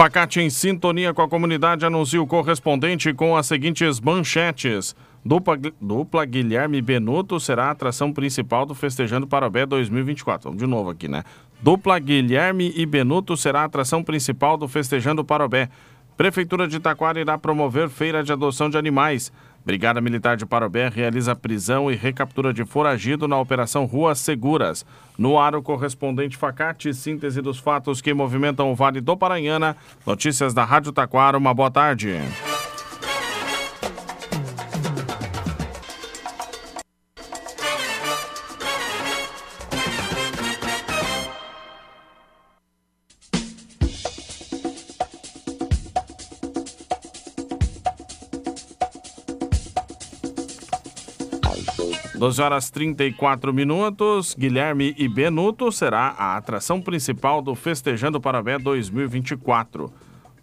Facate em sintonia com a comunidade anuncia o correspondente com as seguintes manchetes. Dupla, dupla Guilherme Benuto será a atração principal do Festejando Parobé 2024. Vamos de novo aqui, né? Dupla Guilherme e Benuto será a atração principal do Festejando Parobé. Prefeitura de Taquara irá promover feira de adoção de animais. Brigada Militar de Parobé realiza prisão e recaptura de foragido na Operação Ruas Seguras. No ar, o correspondente Facate, síntese dos fatos que movimentam o Vale do Paranhana. Notícias da Rádio Taquara, uma boa tarde. 12 horas 34 minutos. Guilherme e Benuto será a atração principal do Festejando Parabé 2024.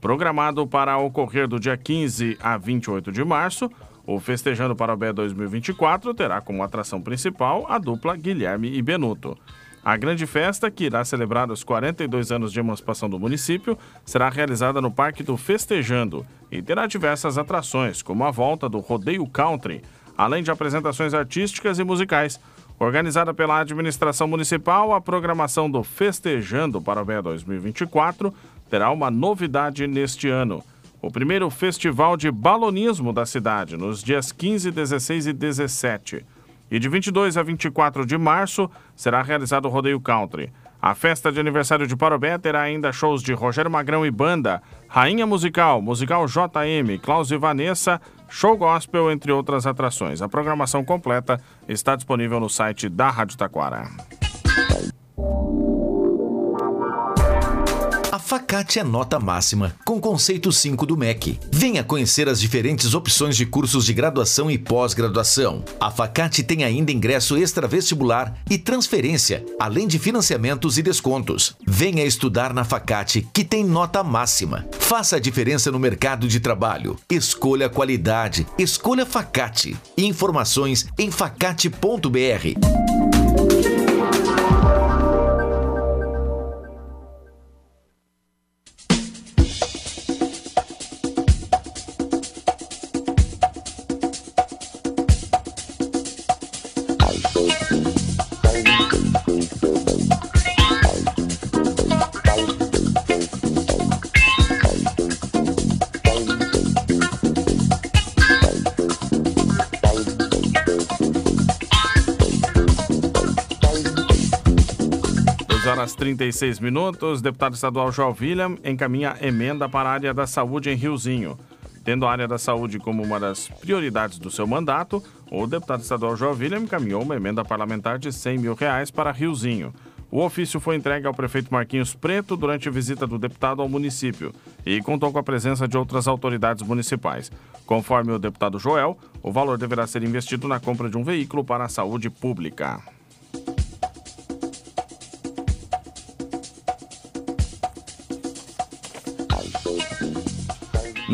Programado para ocorrer do dia 15 a 28 de março, o Festejando Parabé 2024 terá como atração principal a dupla Guilherme e Benuto. A grande festa, que irá celebrar os 42 anos de emancipação do município, será realizada no Parque do Festejando e terá diversas atrações, como a volta do Rodeio Country, além de apresentações artísticas e musicais. Organizada pela administração municipal, a programação do Festejando Parabéns 2024 terá uma novidade neste ano. O primeiro festival de balonismo da cidade, nos dias 15, 16 e 17. E de 22 a 24 de março será realizado o Rodeio Country. A festa de aniversário de Parobé terá ainda shows de Rogério Magrão e Banda, Rainha Musical, Musical JM, Klaus e Vanessa, show gospel, entre outras atrações. A programação completa está disponível no site da Rádio Taquara. Facate é nota máxima, com conceito 5 do MEC. Venha conhecer as diferentes opções de cursos de graduação e pós-graduação. A Facate tem ainda ingresso extra-vestibular e transferência, além de financiamentos e descontos. Venha estudar na Facate, que tem nota máxima. Faça a diferença no mercado de trabalho. Escolha qualidade. Escolha Facate. Informações em facate.br. 36 minutos, deputado estadual João William encaminha emenda para a área da saúde em Riozinho. Tendo a área da saúde como uma das prioridades do seu mandato, o deputado estadual João encaminhou uma emenda parlamentar de 100 mil reais para Riozinho. O ofício foi entregue ao prefeito Marquinhos Preto durante a visita do deputado ao município e contou com a presença de outras autoridades municipais. Conforme o deputado Joel, o valor deverá ser investido na compra de um veículo para a saúde pública.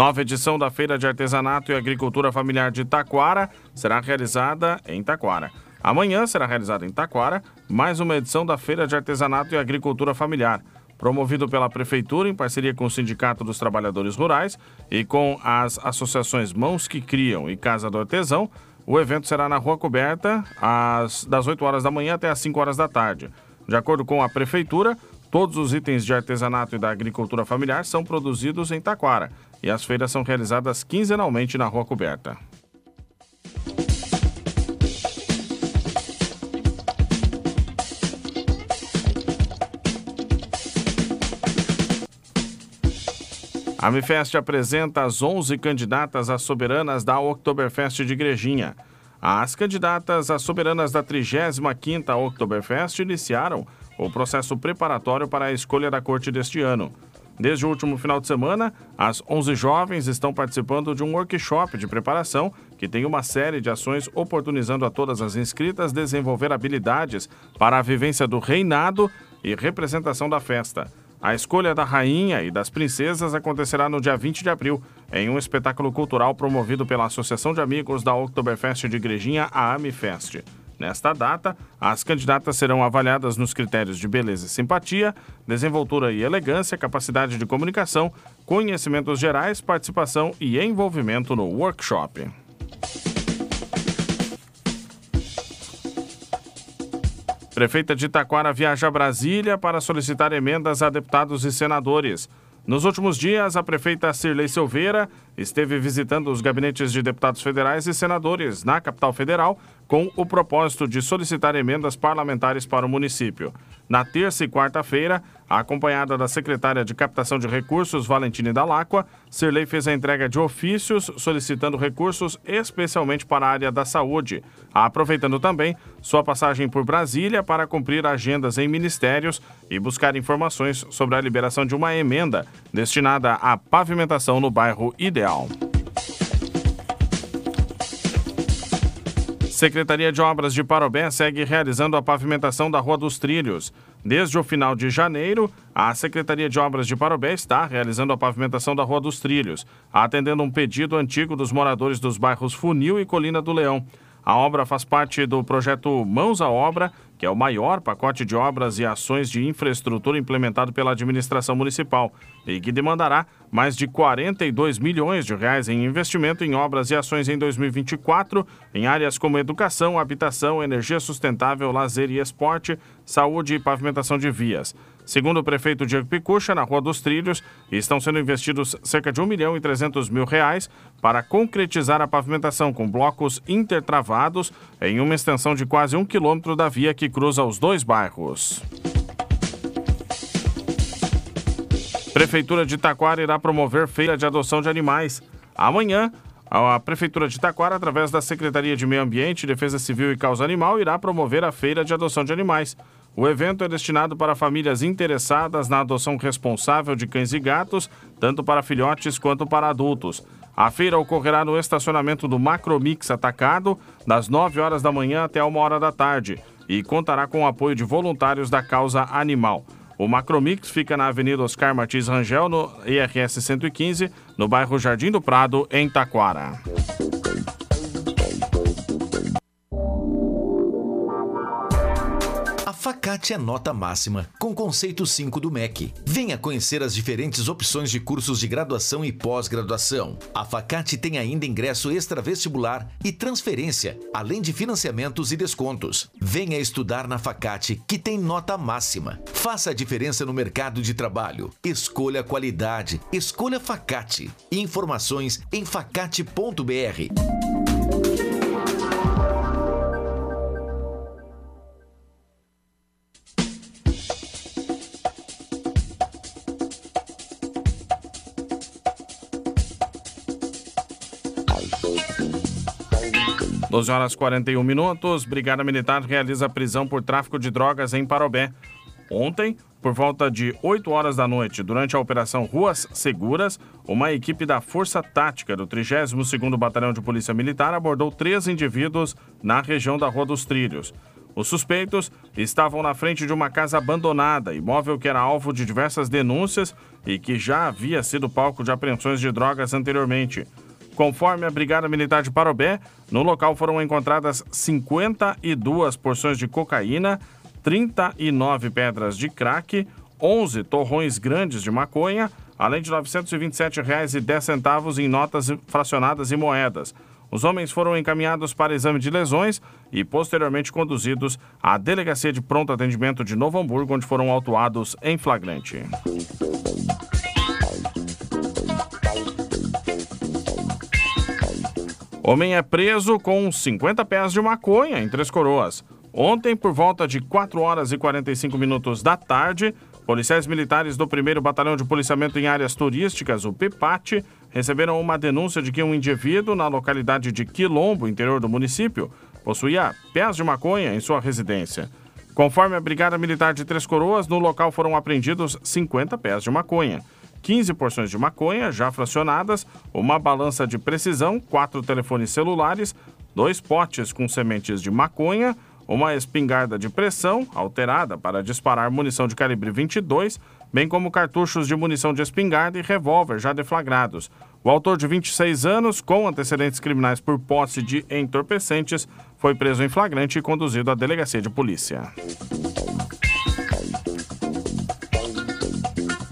Nova edição da Feira de Artesanato e Agricultura Familiar de Taquara será realizada em Taquara. Amanhã será realizada em Taquara mais uma edição da Feira de Artesanato e Agricultura Familiar, promovido pela Prefeitura em parceria com o Sindicato dos Trabalhadores Rurais e com as associações Mãos que Criam e Casa do Artesão. O evento será na Rua Coberta, às, das 8 horas da manhã até às 5 horas da tarde. De acordo com a Prefeitura, todos os itens de artesanato e da agricultura familiar são produzidos em Taquara e as feiras são realizadas quinzenalmente na Rua Coberta. A Mifest apresenta as 11 candidatas a soberanas da Oktoberfest de Igrejinha. As candidatas a soberanas da 35ª Oktoberfest iniciaram o processo preparatório para a escolha da corte deste ano. Desde o último final de semana, as 11 jovens estão participando de um workshop de preparação que tem uma série de ações oportunizando a todas as inscritas desenvolver habilidades para a vivência do reinado e representação da festa. A escolha da rainha e das princesas acontecerá no dia 20 de abril, em um espetáculo cultural promovido pela Associação de Amigos da Oktoberfest de Igrejinha, a AmiFest. Nesta data, as candidatas serão avaliadas nos critérios de beleza e simpatia, desenvoltura e elegância, capacidade de comunicação, conhecimentos gerais, participação e envolvimento no workshop. Prefeita de Taquara viaja a Brasília para solicitar emendas a deputados e senadores. Nos últimos dias, a prefeita Cirlei Silveira esteve visitando os gabinetes de deputados federais e senadores na capital federal com o propósito de solicitar emendas parlamentares para o município. Na terça e quarta-feira, acompanhada da secretária de Captação de Recursos, Valentine Dalacqua, Cirlei fez a entrega de ofícios solicitando recursos especialmente para a área da saúde, aproveitando também sua passagem por Brasília para cumprir agendas em ministérios e buscar informações sobre a liberação de uma emenda destinada à pavimentação no bairro Ideal. Secretaria de Obras de Parobé segue realizando a pavimentação da Rua dos Trilhos. Desde o final de janeiro, a Secretaria de Obras de Parobé está realizando a pavimentação da Rua dos Trilhos, atendendo um pedido antigo dos moradores dos bairros Funil e Colina do Leão. A obra faz parte do projeto Mãos à Obra, que é o maior pacote de obras e ações de infraestrutura implementado pela administração municipal e que demandará mais de 42 milhões de reais em investimento em obras e ações em 2024 em áreas como educação, habitação, energia sustentável, lazer e esporte, saúde e pavimentação de vias. Segundo o prefeito Diego Picucha, na Rua dos Trilhos, estão sendo investidos cerca de 1 milhão e 300 mil reais para concretizar a pavimentação com blocos intertravados em uma extensão de quase um quilômetro da via que cruza os dois bairros. Prefeitura de Taquara irá promover feira de adoção de animais. Amanhã, a Prefeitura de Taquara, através da Secretaria de Meio Ambiente, Defesa Civil e Causa Animal, irá promover a feira de adoção de animais. O evento é destinado para famílias interessadas na adoção responsável de cães e gatos, tanto para filhotes quanto para adultos. A feira ocorrerá no estacionamento do Macromix Atacado, das 9 horas da manhã até 1 hora da tarde, e contará com o apoio de voluntários da causa animal. O Macromix fica na Avenida Oscar Martins Rangel, no IRS 115, no bairro Jardim do Prado, em Taquara. Facate é nota máxima, com conceito 5 do MEC. Venha conhecer as diferentes opções de cursos de graduação e pós-graduação. A Facate tem ainda ingresso extra-vestibular e transferência, além de financiamentos e descontos. Venha estudar na Facate, que tem nota máxima. Faça a diferença no mercado de trabalho. Escolha qualidade. Escolha Facate. Informações em facate.br. 12 horas 41 minutos. Brigada Militar realiza prisão por tráfico de drogas em Parobé. Ontem, por volta de 8 horas da noite, durante a Operação Ruas Seguras, uma equipe da Força Tática do 32º Batalhão de Polícia Militar abordou três indivíduos na região da Rua dos Trilhos. Os suspeitos estavam na frente de uma casa abandonada, imóvel que era alvo de diversas denúncias e que já havia sido palco de apreensões de drogas anteriormente. Conforme a Brigada Militar de Parobé, no local foram encontradas 52 porções de cocaína, 39 pedras de crack, 11 torrões grandes de maconha, além de R$ 927,10 em notas fracionadas e moedas. Os homens foram encaminhados para exame de lesões e posteriormente conduzidos à Delegacia de Pronto Atendimento de Novo Hamburgo, onde foram autuados em flagrante. Homem é preso com 50 pés de maconha em Três Coroas. Ontem, por volta de 4 horas e 45 minutos da tarde, policiais militares do 1 Batalhão de Policiamento em Áreas Turísticas, o PIPAT, receberam uma denúncia de que um indivíduo na localidade de Quilombo, interior do município, possuía pés de maconha em sua residência. Conforme a Brigada Militar de Três Coroas, no local foram apreendidos 50 pés de maconha. 15 porções de maconha já fracionadas, uma balança de precisão, quatro telefones celulares, dois potes com sementes de maconha, uma espingarda de pressão alterada para disparar munição de calibre 22, bem como cartuchos de munição de espingarda e revólver já deflagrados. O autor de 26 anos, com antecedentes criminais por posse de entorpecentes, foi preso em flagrante e conduzido à delegacia de polícia.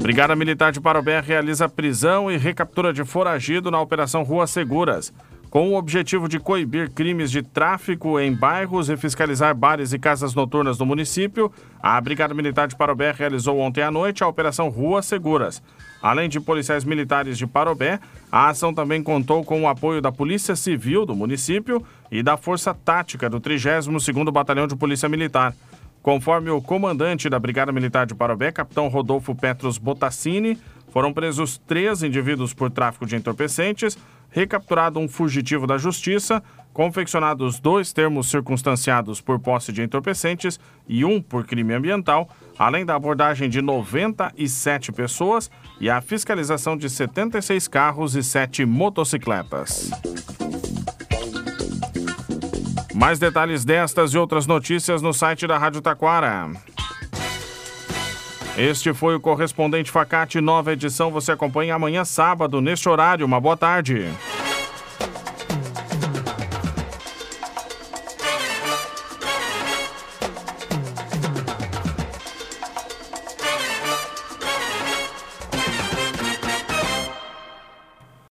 Brigada Militar de Parobé realiza prisão e recaptura de foragido na Operação Ruas Seguras. Com o objetivo de coibir crimes de tráfico em bairros e fiscalizar bares e casas noturnas do município, a Brigada Militar de Parobé realizou ontem à noite a Operação Ruas Seguras. Além de policiais militares de Parobé, a ação também contou com o apoio da Polícia Civil do município e da Força Tática do 32º Batalhão de Polícia Militar. Conforme o comandante da Brigada Militar de Parobé, capitão Rodolfo Petros Botassini, foram presos três indivíduos por tráfico de entorpecentes, recapturado um fugitivo da Justiça, confeccionados dois termos circunstanciados por posse de entorpecentes e um por crime ambiental, além da abordagem de 97 pessoas e a fiscalização de 76 carros e 7 motocicletas. Mais detalhes destas e outras notícias no site da Rádio Taquara. Este foi o correspondente Facate, nova edição. Você acompanha amanhã, sábado, neste horário. Uma boa tarde.